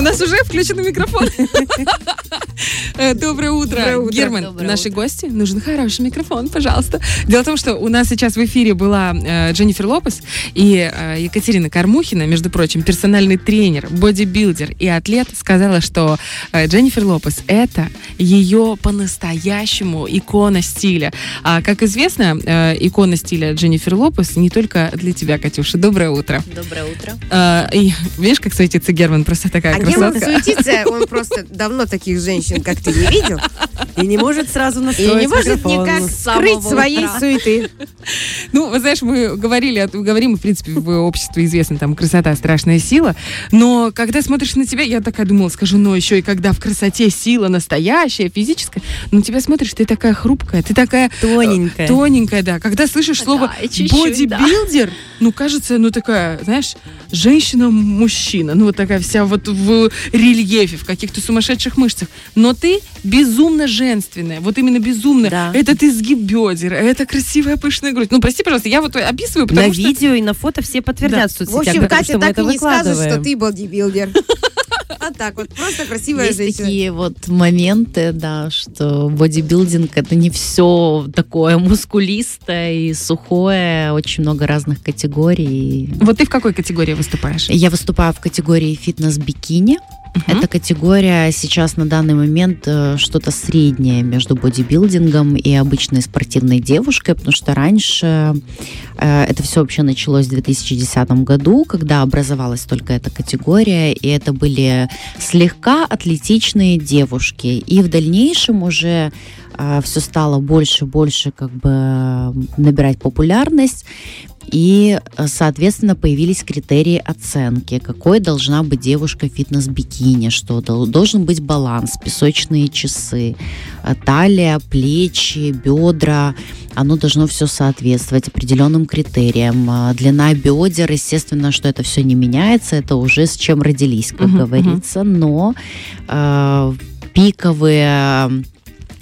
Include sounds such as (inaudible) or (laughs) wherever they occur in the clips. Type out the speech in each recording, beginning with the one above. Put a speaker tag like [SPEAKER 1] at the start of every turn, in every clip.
[SPEAKER 1] у нас уже включенный микрофон. (laughs) Э, Доброе утро.
[SPEAKER 2] Доброе утро.
[SPEAKER 1] Герман,
[SPEAKER 3] Доброе
[SPEAKER 1] наши
[SPEAKER 3] утро.
[SPEAKER 1] гости, нужен хороший микрофон, пожалуйста. Дело в том, что у нас сейчас в эфире была э, Дженнифер Лопес и э, Екатерина Кармухина, между прочим, персональный тренер, бодибилдер и атлет, сказала, что э, Дженнифер Лопес — это ее по-настоящему икона стиля. А, как известно, э, икона стиля Дженнифер Лопес не только для тебя, Катюша. Доброе утро.
[SPEAKER 3] Доброе утро.
[SPEAKER 1] А, и видишь, как светится Герман, просто такая
[SPEAKER 2] А Герман
[SPEAKER 1] красотка.
[SPEAKER 2] суетится, он (laughs) просто давно таких женщин, как ты, не видел.
[SPEAKER 4] И не может сразу
[SPEAKER 2] И
[SPEAKER 4] настроить
[SPEAKER 2] не может
[SPEAKER 4] микрофон.
[SPEAKER 2] никак скрыть своей суеты.
[SPEAKER 1] Ну, вы знаешь, мы говорили, говорим, в принципе, в обществе известно, там, красота, страшная сила, но когда смотришь на тебя, я такая думала, скажу, но еще и когда в красоте сила настоящая, физическая, но тебя смотришь, ты такая хрупкая, ты такая
[SPEAKER 4] Тоненькая.
[SPEAKER 1] тоненькая, да. Когда слышишь слово
[SPEAKER 3] и
[SPEAKER 1] бодибилдер, ну, кажется, ну, такая, знаешь, женщина-мужчина, ну, вот такая вся вот в рельефе, в каких-то сумасшедших мышцах. Но ты безумно женственная, вот именно безумно.
[SPEAKER 4] Да.
[SPEAKER 1] Этот изгиб бедер, это красивая пышная грудь. Ну, прости, пожалуйста, я вот описываю, потому
[SPEAKER 4] На
[SPEAKER 1] что...
[SPEAKER 4] видео и на фото все подтвердят в
[SPEAKER 2] В
[SPEAKER 4] соцсетях,
[SPEAKER 2] общем,
[SPEAKER 4] потому
[SPEAKER 2] Катя так и не скажет, что ты бодибилдер. А (laughs) так вот, просто красивая
[SPEAKER 3] Есть
[SPEAKER 2] женщина.
[SPEAKER 3] такие вот моменты, да, что бодибилдинг это не все такое мускулистое и сухое, очень много разных категорий.
[SPEAKER 1] Вот ты в какой категории выступаешь?
[SPEAKER 3] Я выступаю в категории фитнес-бикини.
[SPEAKER 1] Мгм.
[SPEAKER 3] Эта категория сейчас на данный момент э, что-то среднее между бодибилдингом и обычной спортивной девушкой, потому что раньше э, это все вообще началось в 2010 году, когда образовалась только эта категория, и это были слегка атлетичные девушки. И в дальнейшем уже все стало больше и больше как бы набирать популярность. И, э, соответственно, появились критерии оценки. Какой должна быть девушка фитнес-бикини, что дол- должен быть баланс, песочные часы, э, талия, плечи, бедра. Оно должно все соответствовать определенным критериям. Длина бедер, естественно, что это все не меняется, это уже с чем родились, как
[SPEAKER 1] Мгм,
[SPEAKER 3] говорится. Но э, пиковые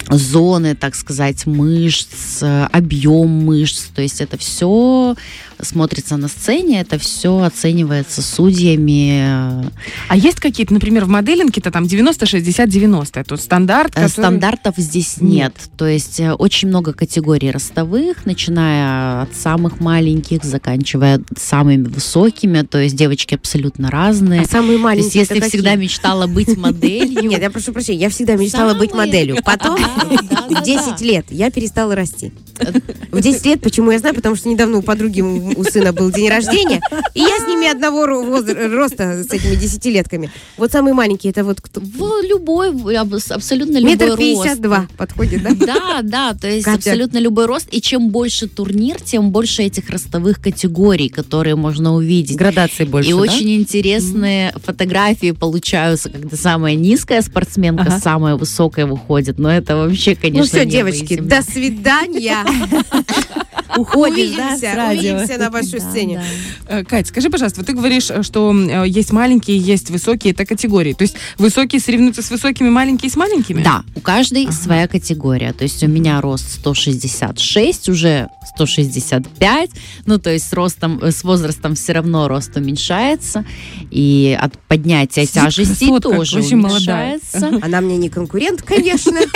[SPEAKER 3] зоны, так сказать, мышц, э, объем мышц. То есть это все смотрится на сцене, это все оценивается судьями.
[SPEAKER 1] А есть какие-то, например, в моделинге-то там 90-60-90, это стандарт,
[SPEAKER 3] Э,
[SPEAKER 1] который-
[SPEAKER 3] Стандартов здесь нет. То есть э, очень много категорий ростовых, начиная от самых маленьких, заканчивая самыми высокими. То есть девочки абсолютно разные.
[SPEAKER 2] А самые
[SPEAKER 3] То
[SPEAKER 2] маленькие
[SPEAKER 3] есть если
[SPEAKER 2] это
[SPEAKER 3] всегда
[SPEAKER 2] какие?
[SPEAKER 3] мечтала быть моделью,
[SPEAKER 2] Нет, я прошу прощения, я всегда мечтала быть моделью. Потом, (laughs) в
[SPEAKER 3] да,
[SPEAKER 2] 10 лет, я перестала расти. (laughs) В 10 лет, почему я знаю, потому что недавно у подруги у сына был день рождения, и я с ними одного роста, с этими десятилетками. Вот самый маленький, это вот кто?
[SPEAKER 3] Любой, абсолютно любой
[SPEAKER 2] Метр
[SPEAKER 3] рост.
[SPEAKER 2] пятьдесят два подходит, да?
[SPEAKER 3] Да, да, то есть абсолютно любой рост. И чем больше турнир, тем больше этих ростовых категорий, которые можно увидеть.
[SPEAKER 4] Градации больше,
[SPEAKER 3] и очень интересные фотографии получаются, когда самая низкая спортсменка, самая высокая выходит. Но это вообще, конечно,
[SPEAKER 2] Ну все, девочки, до свидания. (laughs)
[SPEAKER 4] Уходишь, да, с радио?
[SPEAKER 2] На большой сцене.
[SPEAKER 1] Э, Кать, скажи, пожалуйста, ты говоришь, э, что э, есть маленькие, есть высокие, это категории. То есть высокие соревнуются с высокими, маленькие с маленькими?
[SPEAKER 3] Да, у каждой
[SPEAKER 1] Ага.
[SPEAKER 3] своя категория. То есть у меня рост 166, уже 165. Ну, то есть с ростом, с возрастом все равно рост уменьшается. И от поднятия
[SPEAKER 1] Сидит
[SPEAKER 3] тяжести
[SPEAKER 1] красотка,
[SPEAKER 3] тоже
[SPEAKER 1] молодая.
[SPEAKER 3] уменьшается.
[SPEAKER 2] Она мне не конкурент, конечно. (laughs)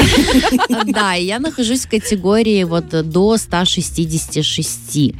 [SPEAKER 3] Да, и я нахожусь в категории вот до 166.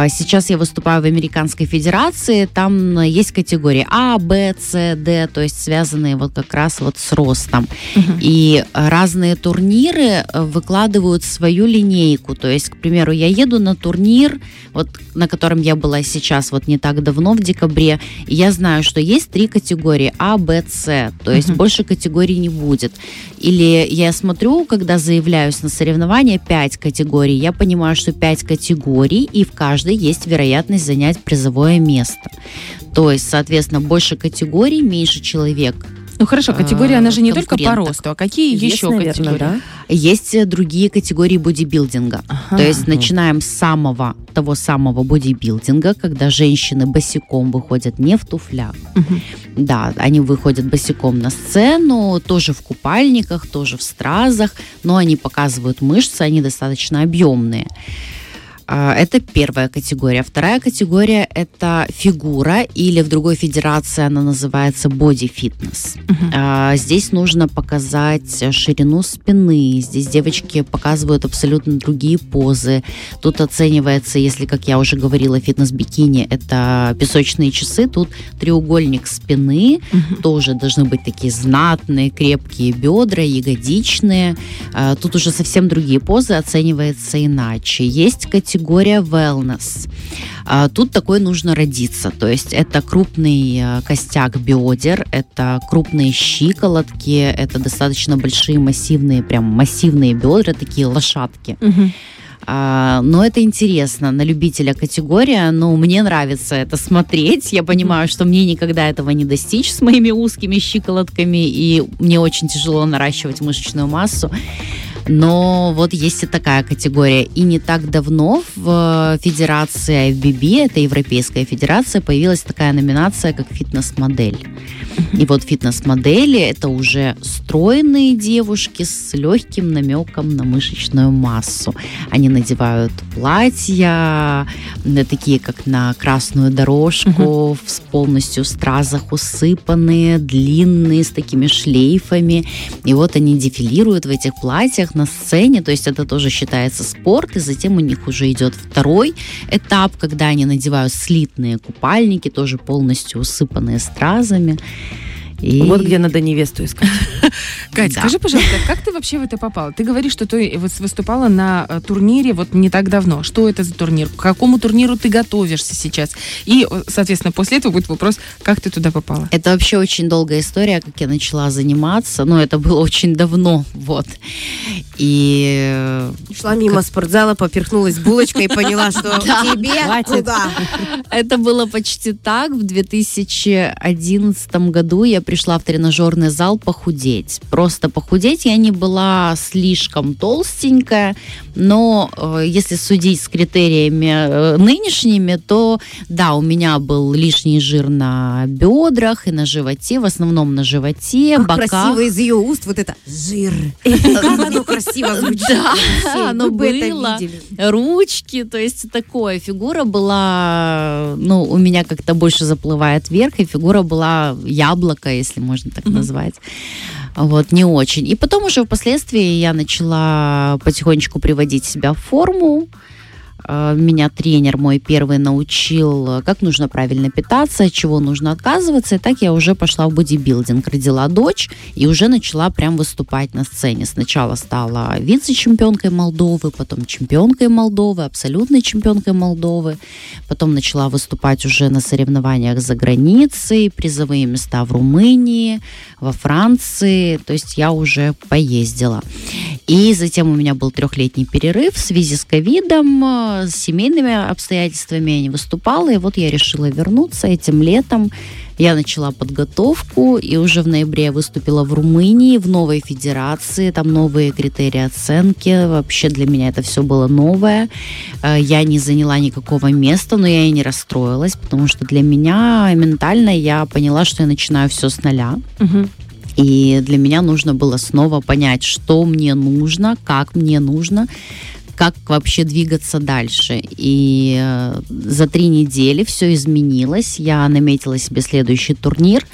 [SPEAKER 3] А Сейчас я выступаю в Американской Федерации, там есть категории А, Б, С, Д, то есть связанные вот как раз вот с ростом.
[SPEAKER 1] Мгм.
[SPEAKER 3] И э, разные турниры э, выкладывают свою линейку. То есть, к примеру, я еду на турнир, вот на котором я была сейчас вот не так давно, в декабре, и я знаю, что есть три категории А, Б, С. То есть
[SPEAKER 1] Мгм.
[SPEAKER 3] больше категорий не будет. Или я смотрю, когда заявляюсь на соревнования, пять категорий. Я понимаю, что пять категорий, и в каждой есть вероятность занять призовое место. То есть, соответственно, больше категорий, меньше человек
[SPEAKER 1] Ну хорошо, категория, она же не только по росту, а какие
[SPEAKER 4] Вес,
[SPEAKER 1] еще
[SPEAKER 4] наверное,
[SPEAKER 1] категории?
[SPEAKER 4] да?
[SPEAKER 3] Есть э, другие категории бодибилдинга.
[SPEAKER 1] Ага.
[SPEAKER 3] То есть
[SPEAKER 4] Мгм.
[SPEAKER 3] начинаем с самого того самого бодибилдинга, когда женщины босиком выходят не в туфлях.
[SPEAKER 1] Мгм.
[SPEAKER 3] Да, они выходят босиком на сцену, тоже в купальниках, тоже в стразах, но они показывают мышцы, они достаточно объемные. А, Это первая категория. Вторая категория – это фигура, или в другой федерации она называется боди-фитнес.
[SPEAKER 1] Мгм.
[SPEAKER 3] А, Здесь нужно показать ширину спины. Здесь девочки показывают абсолютно другие позы. Тут оценивается, если, как я уже говорила, фитнес-бикини – это песочные часы. Тут треугольник спины.
[SPEAKER 1] Мгм.
[SPEAKER 3] Тоже должны быть такие знатные, крепкие бедра, ягодичные. А, Тут уже совсем другие позы, оценивается иначе. Есть категория wellness. А, Тут такой нужно родиться. То есть это крупный а, костяк бедер, это крупные щиколотки, это достаточно большие массивные, прям массивные бедра, такие лошадки.
[SPEAKER 1] Мгм.
[SPEAKER 3] А, но это интересно, на любителя категория, но мне нравится это смотреть. Я понимаю, что мне никогда этого не достичь с моими узкими щиколотками, и мне очень тяжело наращивать мышечную массу. Но вот есть и такая категория. И не так давно в э, Федерации IFBB, это Европейская Федерация, появилась такая номинация, как фитнес-модель. И вот фитнес-модели это уже стройные девушки с легким намеком на мышечную массу. Они надевают платья, такие как на красную дорожку, с полностью в стразах усыпанные, длинные, с такими шлейфами. И вот они дефилируют в этих платьях на сцене, то есть это тоже считается спорт, и затем у них уже идет второй этап, когда они надевают слитные купальники, тоже полностью усыпанные стразами. И...
[SPEAKER 4] Вот где надо невесту искать. (laughs)
[SPEAKER 1] Кать,
[SPEAKER 3] Да.
[SPEAKER 1] скажи, пожалуйста, как ты вообще в это попала? Ты говоришь, что ты вот выступала на э, турнире вот не так давно. Что это за турнир? К какому турниру ты готовишься сейчас? И, э, соответственно, после этого будет вопрос, как ты туда попала?
[SPEAKER 3] Это вообще очень долгая история, как я начала заниматься. Но это было очень давно, вот. И э,
[SPEAKER 2] Шла мимо спортзала, поперхнулась булочкой и поняла, (laughs) что тебе куда?
[SPEAKER 3] это было почти так. В 2011 году я пришла в тренажерный зал похудеть. Просто похудеть я не была слишком толстенькая, но э, если судить с критериями э, нынешними, то да, у меня был лишний жир на бедрах и на животе, в основном на животе,
[SPEAKER 2] Как
[SPEAKER 3] боках.
[SPEAKER 2] красиво из ее уст вот это жир. Как оно красиво звучит.
[SPEAKER 3] Да, оно было. ручки, то есть такое. Фигура была, ну, у меня как-то больше заплывает вверх, и фигура была яблоко, если можно так назвать. Вот, не очень. И потом уже впоследствии я начала потихонечку приводить себя в форму. Э, Меня тренер мой первый научил, э, как нужно правильно питаться, от чего нужно отказываться. И так я уже пошла в бодибилдинг. Родила дочь и уже начала прям выступать на сцене. Сначала стала вице-чемпионкой Молдовы, потом чемпионкой Молдовы, абсолютной чемпионкой Молдовы. Потом начала выступать уже на соревнованиях за границей, призовые места в Румынии, во Франции. То есть я уже поездила. И затем у меня был трехлетний перерыв в связи с ковидом, э, с семейными обстоятельствами я не выступала, и вот я решила вернуться этим летом. Я начала подготовку, и уже в ноябре я выступила в Румынии, в новой федерации, там новые критерии оценки. Вообще для меня это все было новое. Э, Я не заняла никакого места, но я и не расстроилась, потому что для меня ментально я поняла, что я начинаю все с нуля.
[SPEAKER 1] Мгм.
[SPEAKER 3] И для меня нужно было снова понять, что мне нужно, как мне нужно, как вообще двигаться дальше. И э, за три недели все изменилось. Я наметила себе следующий турнир.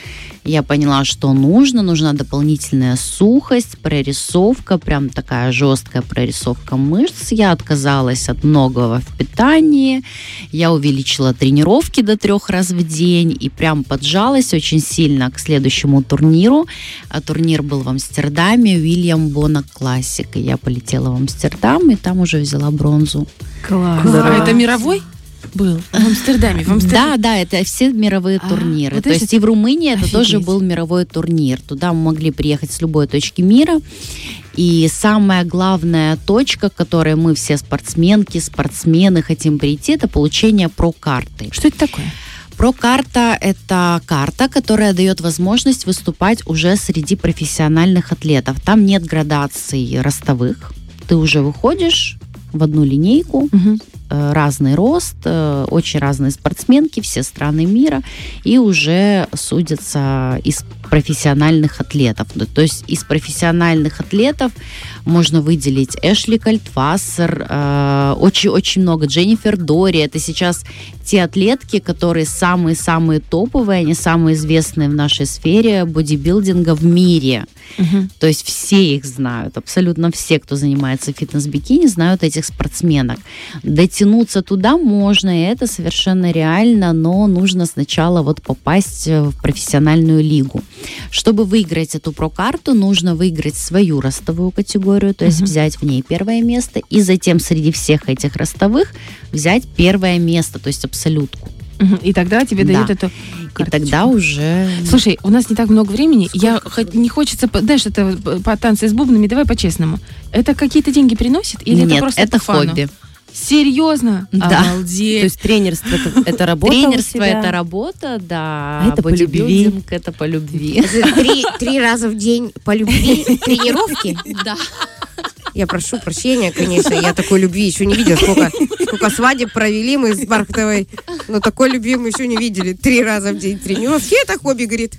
[SPEAKER 3] Я поняла, что нужно. Нужна дополнительная сухость, прорисовка, прям такая жесткая прорисовка мышц. Я отказалась от многого в питании. Я увеличила тренировки до трех раз в день и прям поджалась очень сильно к следующему турниру. А турнир был в Амстердаме, Уильям Бонок Классик. И я полетела в Амстердам и там уже взяла бронзу.
[SPEAKER 1] Класс. А это мировой был? В Амстердаме. В Амстердаме.
[SPEAKER 3] Да, да, это все мировые
[SPEAKER 1] А,
[SPEAKER 3] турниры.
[SPEAKER 1] вот
[SPEAKER 3] То
[SPEAKER 1] это
[SPEAKER 3] есть и в Румынии это
[SPEAKER 1] офигеть.
[SPEAKER 3] тоже был мировой турнир. Туда мы могли приехать с любой точки мира. И самая главная точка, к которой мы все спортсменки, спортсмены хотим прийти, это получение про-карты.
[SPEAKER 1] Что это такое?
[SPEAKER 3] Про-карта – это карта, которая дает возможность выступать уже среди профессиональных атлетов. Там нет градаций ростовых. Ты уже выходишь в одну линейку, э, разный рост, э, очень разные спортсменки, все страны мира, и уже судятся из профессиональных атлетов. То есть из профессиональных атлетов можно выделить Эшли Кальтвассер, э, очень-очень много, Дженнифер Дори, это сейчас те атлетки, которые самые-самые топовые, они самые известные в нашей сфере бодибилдинга в мире.
[SPEAKER 1] Мгм.
[SPEAKER 3] То есть все их знают, абсолютно все, кто занимается фитнес-бикини, знают этих спортсменок. Дотянуться туда можно, и это совершенно реально, но нужно сначала вот попасть э, в профессиональную лигу. Чтобы выиграть эту прокарту, нужно выиграть свою ростовую категорию, то есть
[SPEAKER 1] Мгм.
[SPEAKER 3] взять в ней первое место, и затем среди всех этих ростовых взять первое место, то есть абсолютку.
[SPEAKER 1] И тогда тебе
[SPEAKER 3] Да.
[SPEAKER 1] дают эту
[SPEAKER 3] И
[SPEAKER 1] карточку.
[SPEAKER 3] тогда уже...
[SPEAKER 1] Слушай, у нас не так много времени. Я хоть не хочется, знаешь, это э, по танцы с бубнами. Давай по-честному. Это какие-то деньги приносит или это
[SPEAKER 3] Нет,
[SPEAKER 1] просто
[SPEAKER 3] это
[SPEAKER 1] по фану? Серьезно?
[SPEAKER 3] Да.
[SPEAKER 4] То
[SPEAKER 1] Обалдеть.
[SPEAKER 4] есть тренерство это, это работа
[SPEAKER 3] Тренерство это работа, да.
[SPEAKER 4] А это по любви.
[SPEAKER 3] это по любви. (laughs)
[SPEAKER 2] Это Три, три раза в день по любви тренировки.
[SPEAKER 3] Да.
[SPEAKER 2] Я прошу прощения, конечно, я такой любви еще не видела. Сколько, сколько свадеб провели мы с Бархтовой, но такой любви мы еще не видели. Три раза в день тренировки, это хобби, говорит.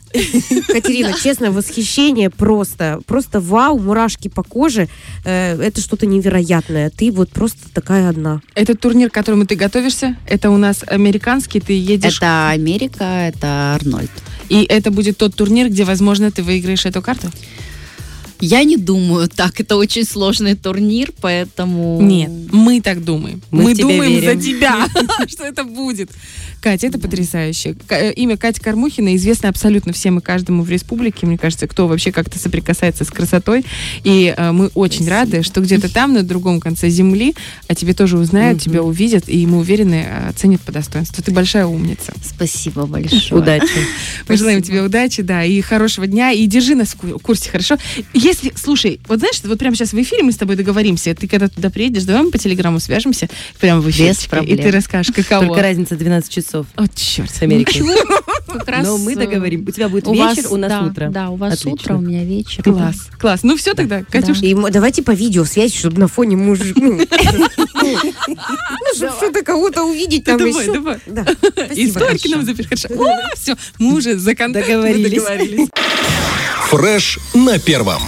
[SPEAKER 2] Катерина, честно, восхищение просто, просто вау, мурашки по коже. Э, это что-то невероятное. Ты вот просто такая одна.
[SPEAKER 1] Этот турнир, к которому ты готовишься, это у нас американский, ты едешь,
[SPEAKER 3] Это Америка, это Арнольд.
[SPEAKER 1] и это будет тот турнир, где, возможно, ты выиграешь эту карту?
[SPEAKER 3] Я не думаю так. Это очень сложный турнир, поэтому...
[SPEAKER 1] Нет, мы так думаем.
[SPEAKER 4] Мы
[SPEAKER 1] Мы, думаем
[SPEAKER 4] верим.
[SPEAKER 1] за тебя, (laughs) что это будет. Катя, это потрясающе. Э, Имя Катя Кормухина известно абсолютно всем и каждому в республике. Мне кажется, кто вообще как-то соприкасается с красотой. И э, мы очень рады, что где-то там, на другом конце земли, о тебе тоже узнают, тебя увидят, и мы уверены, э, оценят по достоинству. Ты большая умница.
[SPEAKER 3] Спасибо большое.
[SPEAKER 4] Удачи. (laughs)
[SPEAKER 1] Пожелаем тебе удачи, да, и хорошего дня, и держи нас в ку- курсе, хорошо? Если, слушай, вот знаешь, вот прямо сейчас в эфире мы с тобой договоримся, ты когда туда приедешь, давай мы по телеграмму свяжемся, прямо в эфире, и
[SPEAKER 3] проблем.
[SPEAKER 1] ты расскажешь, каково.
[SPEAKER 4] Только разница 12 часов
[SPEAKER 1] О, черт.
[SPEAKER 4] с Америкой.
[SPEAKER 3] Раз,
[SPEAKER 4] Но мы
[SPEAKER 3] э,
[SPEAKER 4] договорим. У тебя будет вечер, у нас утро.
[SPEAKER 3] Да, у вас утро, у меня вечер.
[SPEAKER 1] Класс, класс. Ну все тогда, Катюш.
[SPEAKER 2] И м- давайте по видеосвязи, чтобы на фоне мужа... (laughs) Ну, чтобы что-то кого-то увидеть там
[SPEAKER 1] Давай,
[SPEAKER 2] еще.
[SPEAKER 1] давай.
[SPEAKER 2] Да. (laughs)
[SPEAKER 1] И сторики нам запиши. Хорошо. Все, мы уже за
[SPEAKER 4] Договорились.
[SPEAKER 1] договорились. (laughs)
[SPEAKER 5] Фреш на первом.